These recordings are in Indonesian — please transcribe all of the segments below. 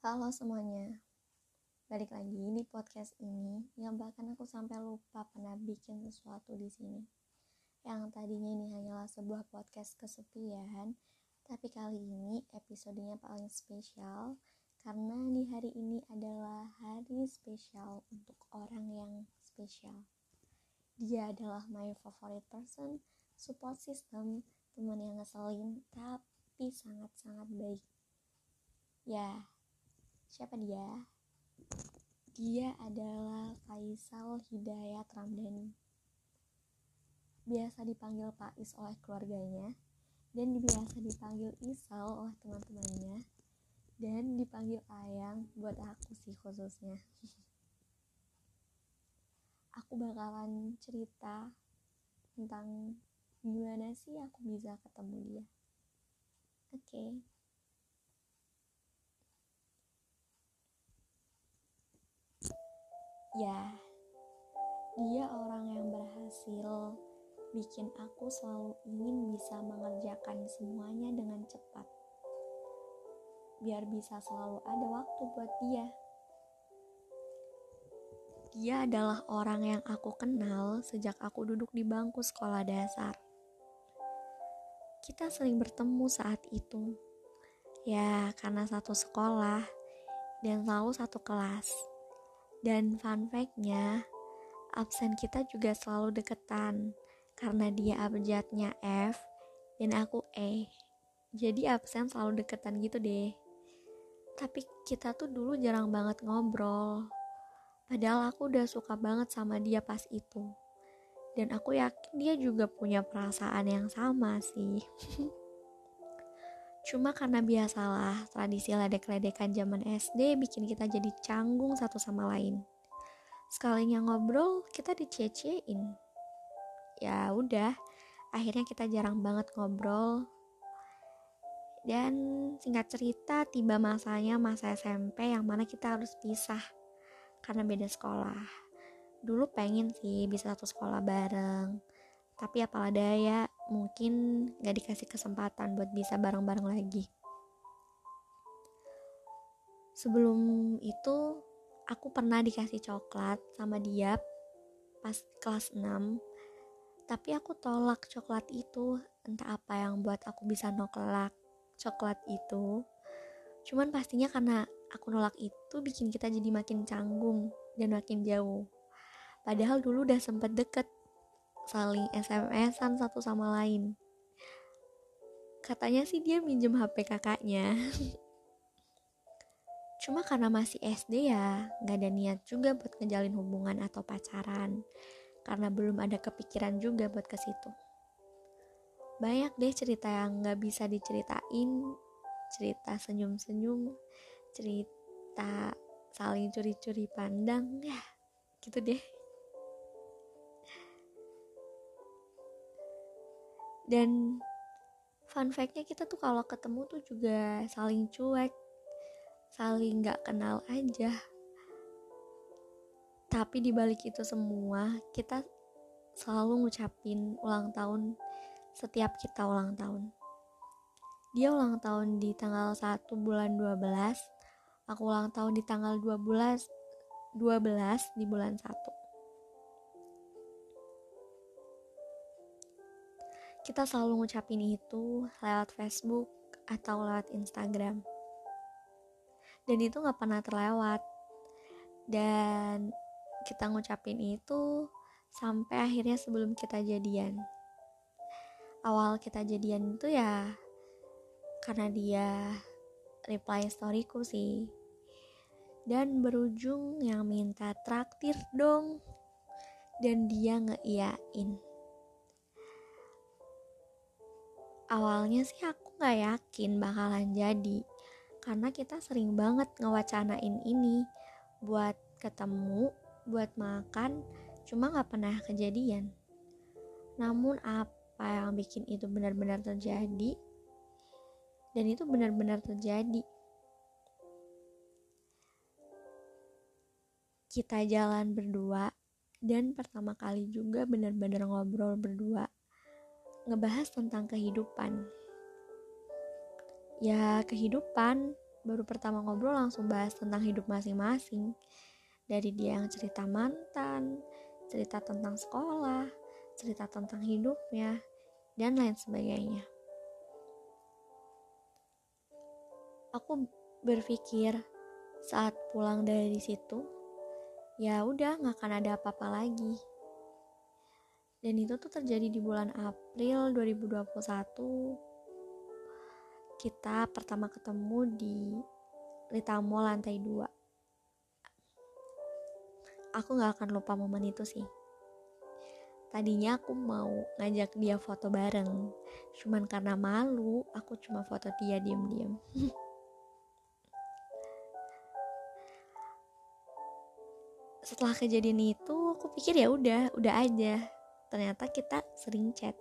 Halo semuanya, balik lagi di podcast ini yang bahkan aku sampai lupa pernah bikin sesuatu di sini. Yang tadinya ini hanyalah sebuah podcast kesepian, tapi kali ini episodenya paling spesial karena di hari ini adalah hari spesial untuk orang yang spesial. Dia adalah my favorite person, support system, teman yang ngeselin, tapi sangat-sangat baik. Ya, siapa dia? Dia adalah Faisal Hidayat Ramdhani. Biasa dipanggil Pais oleh keluarganya, dan biasa dipanggil Isal oleh teman-temannya, dan dipanggil Ayang buat aku sih khususnya. aku bakalan cerita tentang gimana sih aku bisa ketemu dia. Oke. Okay. Ya, dia orang yang berhasil bikin aku selalu ingin bisa mengerjakan semuanya dengan cepat. Biar bisa selalu ada waktu buat dia. Dia adalah orang yang aku kenal sejak aku duduk di bangku sekolah dasar. Kita sering bertemu saat itu. Ya, karena satu sekolah dan selalu satu kelas. Dan fun fact-nya, absen kita juga selalu deketan karena dia abjadnya F dan aku E. Jadi absen selalu deketan gitu deh. Tapi kita tuh dulu jarang banget ngobrol. Padahal aku udah suka banget sama dia pas itu. Dan aku yakin dia juga punya perasaan yang sama sih. Cuma karena biasalah tradisi ledek-ledekan zaman SD bikin kita jadi canggung satu sama lain. Sekalinya ngobrol, kita dicecein. Ya udah, akhirnya kita jarang banget ngobrol. Dan singkat cerita, tiba masanya masa SMP yang mana kita harus pisah karena beda sekolah. Dulu pengen sih bisa satu sekolah bareng, tapi apalah daya, mungkin gak dikasih kesempatan buat bisa bareng-bareng lagi. Sebelum itu, aku pernah dikasih coklat sama dia pas kelas 6, tapi aku tolak coklat itu, entah apa yang buat aku bisa nolak coklat itu. Cuman pastinya karena aku nolak itu bikin kita jadi makin canggung dan makin jauh. Padahal dulu udah sempet deket saling SMS-an satu sama lain. Katanya sih dia minjem HP kakaknya. Cuma karena masih SD ya, gak ada niat juga buat ngejalin hubungan atau pacaran. Karena belum ada kepikiran juga buat ke situ. Banyak deh cerita yang gak bisa diceritain, cerita senyum-senyum, cerita saling curi-curi pandang, ya gitu deh. Dan fun fact-nya kita tuh kalau ketemu tuh juga saling cuek, saling gak kenal aja. Tapi dibalik itu semua, kita selalu ngucapin ulang tahun setiap kita ulang tahun. Dia ulang tahun di tanggal 1 bulan 12, aku ulang tahun di tanggal 12 12 di bulan 1. Kita selalu ngucapin itu lewat Facebook atau lewat Instagram. Dan itu gak pernah terlewat. Dan kita ngucapin itu sampai akhirnya sebelum kita jadian. Awal kita jadian itu ya karena dia reply storyku sih. Dan berujung yang minta traktir dong. Dan dia ngeiyain. Awalnya sih aku gak yakin bakalan jadi. Karena kita sering banget ngewacanain ini buat ketemu, buat makan, cuma gak pernah kejadian. Namun apa yang bikin itu benar-benar terjadi, dan itu benar-benar terjadi. Kita jalan berdua, dan pertama kali juga benar-benar ngobrol berdua, ngebahas tentang kehidupan. Ya, kehidupan baru pertama ngobrol langsung bahas tentang hidup masing-masing. Dari dia yang cerita mantan, cerita tentang sekolah, cerita tentang hidupnya, dan lain sebagainya. Aku berpikir saat pulang dari situ, ya udah nggak akan ada apa-apa lagi. Dan itu tuh terjadi di bulan April 2021 kita pertama ketemu di Litamo lantai 2 aku gak akan lupa momen itu sih. Tadinya aku mau ngajak dia foto bareng. Cuman karena malu aku cuma foto dia diem-diem. Setelah kejadian itu aku pikir ya udah udah aja ternyata kita sering chat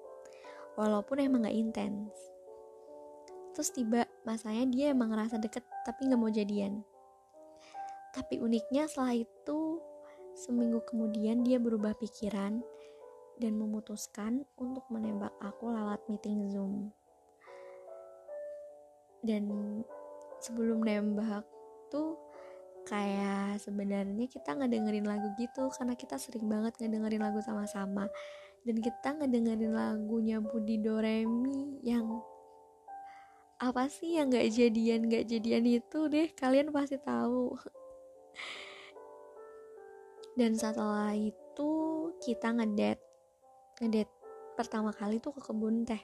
walaupun emang gak intens Terus tiba masanya dia emang ngerasa deket tapi gak mau jadian. Tapi uniknya setelah itu seminggu kemudian dia berubah pikiran dan memutuskan untuk menembak aku lewat meeting Zoom. Dan sebelum nembak tuh kayak sebenarnya kita ngedengerin lagu gitu karena kita sering banget ngedengerin lagu sama-sama. Dan kita ngedengerin lagunya Budi Doremi yang apa sih yang gak jadian gak jadian itu deh kalian pasti tahu. Dan setelah itu kita ngedate ngedate pertama kali tuh ke kebun teh.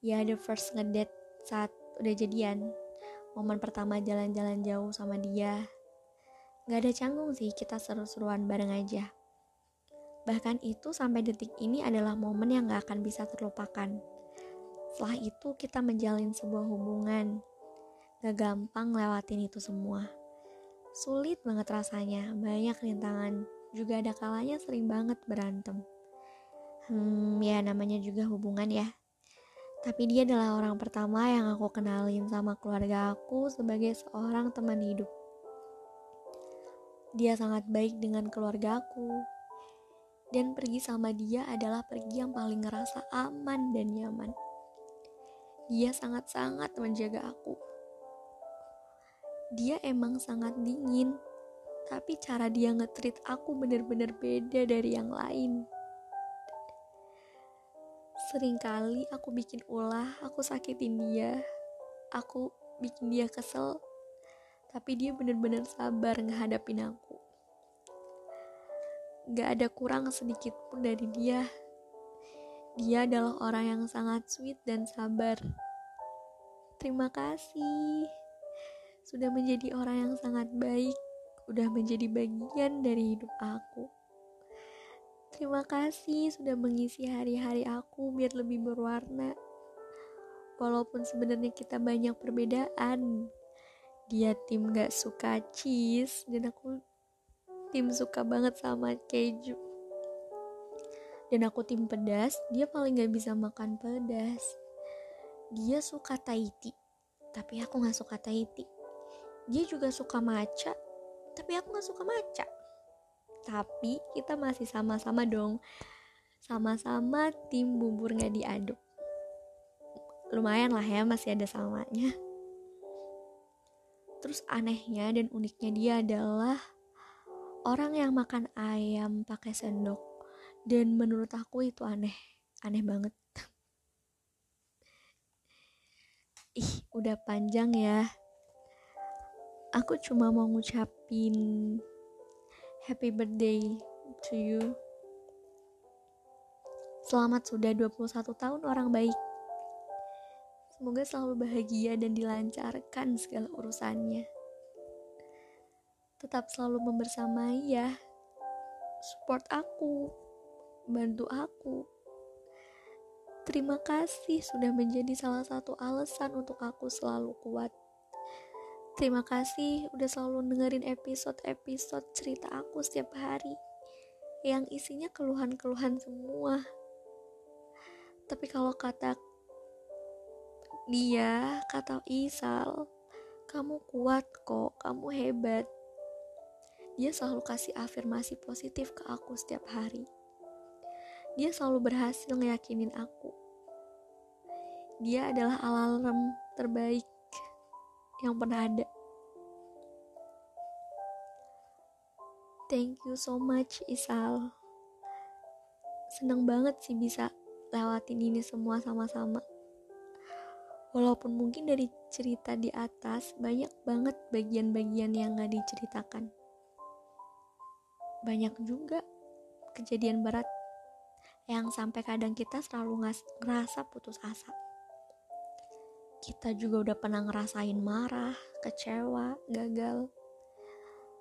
Ya the first ngedate saat udah jadian. Momen pertama jalan-jalan jauh sama dia Gak ada canggung sih kita seru-seruan bareng aja bahkan itu sampai detik ini adalah momen yang gak akan bisa terlupakan setelah itu kita menjalin sebuah hubungan. Gak gampang lewatin itu semua. Sulit banget rasanya, banyak rintangan. Juga ada kalanya sering banget berantem. Hmm, ya namanya juga hubungan ya. Tapi dia adalah orang pertama yang aku kenalin sama keluarga aku sebagai seorang teman hidup. Dia sangat baik dengan keluarga aku. Dan pergi sama dia adalah pergi yang paling ngerasa aman dan nyaman. Dia sangat-sangat menjaga aku. Dia emang sangat dingin, tapi cara dia ngetrit aku bener-bener beda dari yang lain. Seringkali aku bikin ulah, aku sakitin dia, aku bikin dia kesel, tapi dia bener-bener sabar ngehadapin aku. Gak ada kurang sedikit pun dari dia. Dia adalah orang yang sangat sweet dan sabar. Terima kasih sudah menjadi orang yang sangat baik, sudah menjadi bagian dari hidup aku. Terima kasih sudah mengisi hari-hari aku biar lebih berwarna. Walaupun sebenarnya kita banyak perbedaan. Dia tim gak suka cheese dan aku tim suka banget sama keju. Dan aku tim pedas dia paling gak bisa makan pedas. Dia suka Tahiti tapi aku gak suka Tahiti. Dia juga suka maca tapi aku gak suka maca tapi kita masih sama-sama dong. Sama-sama tim bubur gak diaduk. Lumayan lah ya masih ada samanya terus anehnya dan uniknya dia adalah orang yang makan ayam pakai sendok. Dan menurut aku itu aneh. Aneh banget. Ih udah panjang ya. Aku cuma mau ngucapin happy birthday to you. Selamat sudah 21 tahun orang baik semoga selalu bahagia dan dilancarkan segala urusannya tetap selalu membersamai ya support aku bantu aku. Terima kasih sudah menjadi salah satu alasan untuk aku selalu kuat. Terima kasih udah selalu dengerin episode-episode cerita aku setiap hari yang isinya keluhan-keluhan semua. Tapi kalau kata dia, kata Isal, kamu kuat kok, kamu hebat. Dia selalu kasih afirmasi positif ke aku setiap hari dia selalu berhasil ngeyakinin aku. Dia adalah alarm terbaik yang pernah ada. Thank you so much Isal. Seneng banget sih bisa lewatin ini semua sama-sama. Walaupun mungkin dari cerita di atas banyak banget bagian-bagian yang gak diceritakan. Banyak juga kejadian berat yang sampai kadang kita selalu ngerasa putus asa. Kita juga udah pernah ngerasain marah, kecewa, gagal.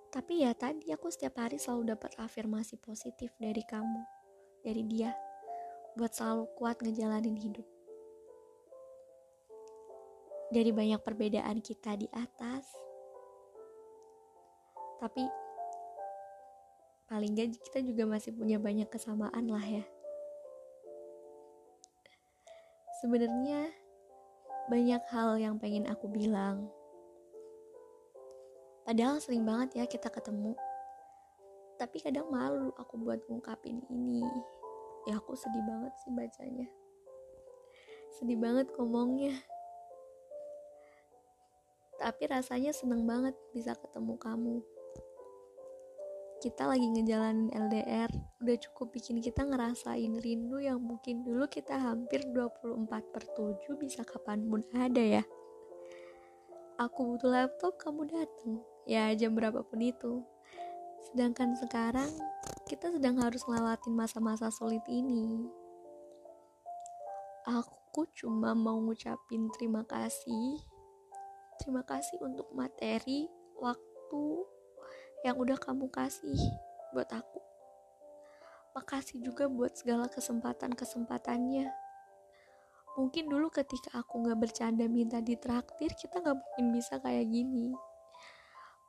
Tapi ya tadi aku setiap hari selalu dapat afirmasi positif dari kamu, dari dia, buat selalu kuat ngejalanin hidup. Dari banyak perbedaan kita di atas, tapi paling gak kita juga masih punya banyak kesamaan lah ya. Sebenarnya banyak hal yang pengen aku bilang. Padahal sering banget ya kita ketemu. Tapi kadang malu aku buat ngungkapin ini. Ya aku sedih banget sih bacanya. Sedih banget ngomongnya. Tapi rasanya seneng banget bisa ketemu kamu. Kita lagi ngejalanin LDR udah cukup bikin kita ngerasain rindu yang mungkin dulu kita hampir 24 per 7 bisa kapan pun ada ya. Aku butuh laptop kamu dateng. Ya jam berapapun itu. Sedangkan sekarang kita sedang harus ngelewatin masa-masa sulit ini. Aku cuma mau ngucapin terima kasih terima kasih untuk materi waktu yang udah kamu kasih buat aku. Makasih juga buat segala kesempatan-kesempatannya. Mungkin dulu ketika aku gak bercanda minta ditraktir, kita gak mungkin bisa kayak gini.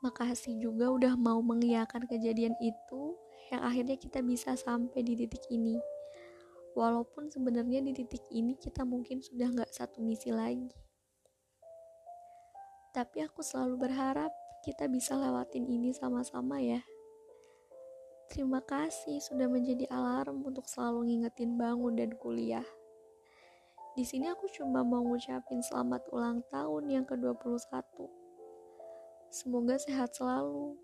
Makasih juga udah mau mengiyakan kejadian itu yang akhirnya kita bisa sampai di titik ini. Walaupun sebenarnya di titik ini kita mungkin sudah gak satu misi lagi. Tapi aku selalu berharap kita bisa lewatin ini sama-sama ya. Terima kasih sudah menjadi alarm untuk selalu ngingetin bangun dan kuliah. Di sini aku cuma mau ngucapin selamat ulang tahun yang ke-21. Semoga sehat selalu.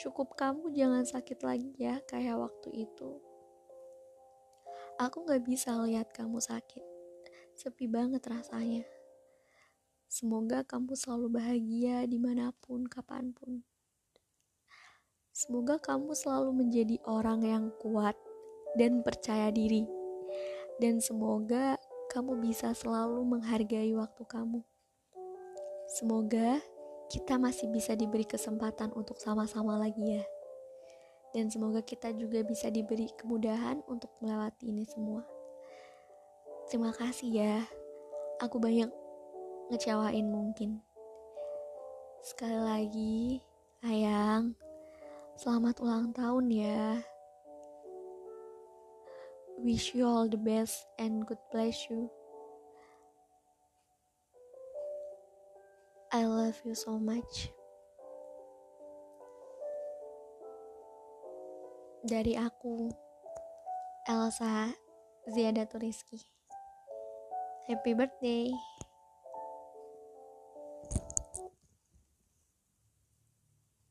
Cukup kamu jangan sakit lagi ya kayak waktu itu. Aku gak bisa lihat kamu sakit. Sepi banget rasanya. Semoga kamu selalu bahagia di mana pun, kapan pun. Semoga kamu selalu menjadi orang yang kuat dan percaya diri. Dan semoga kamu bisa selalu menghargai waktu kamu. Semoga kita masih bisa diberi kesempatan untuk sama-sama lagi ya. Dan semoga kita juga bisa diberi kemudahan untuk melewati ini semua. Terima kasih ya. Aku banyak ngecewain mungkin. Sekali lagi, ayang, selamat ulang tahun ya. Wish you all the best and good bless you. I love you so much. Dari aku, Elsa Ziada Turiski. Happy birthday.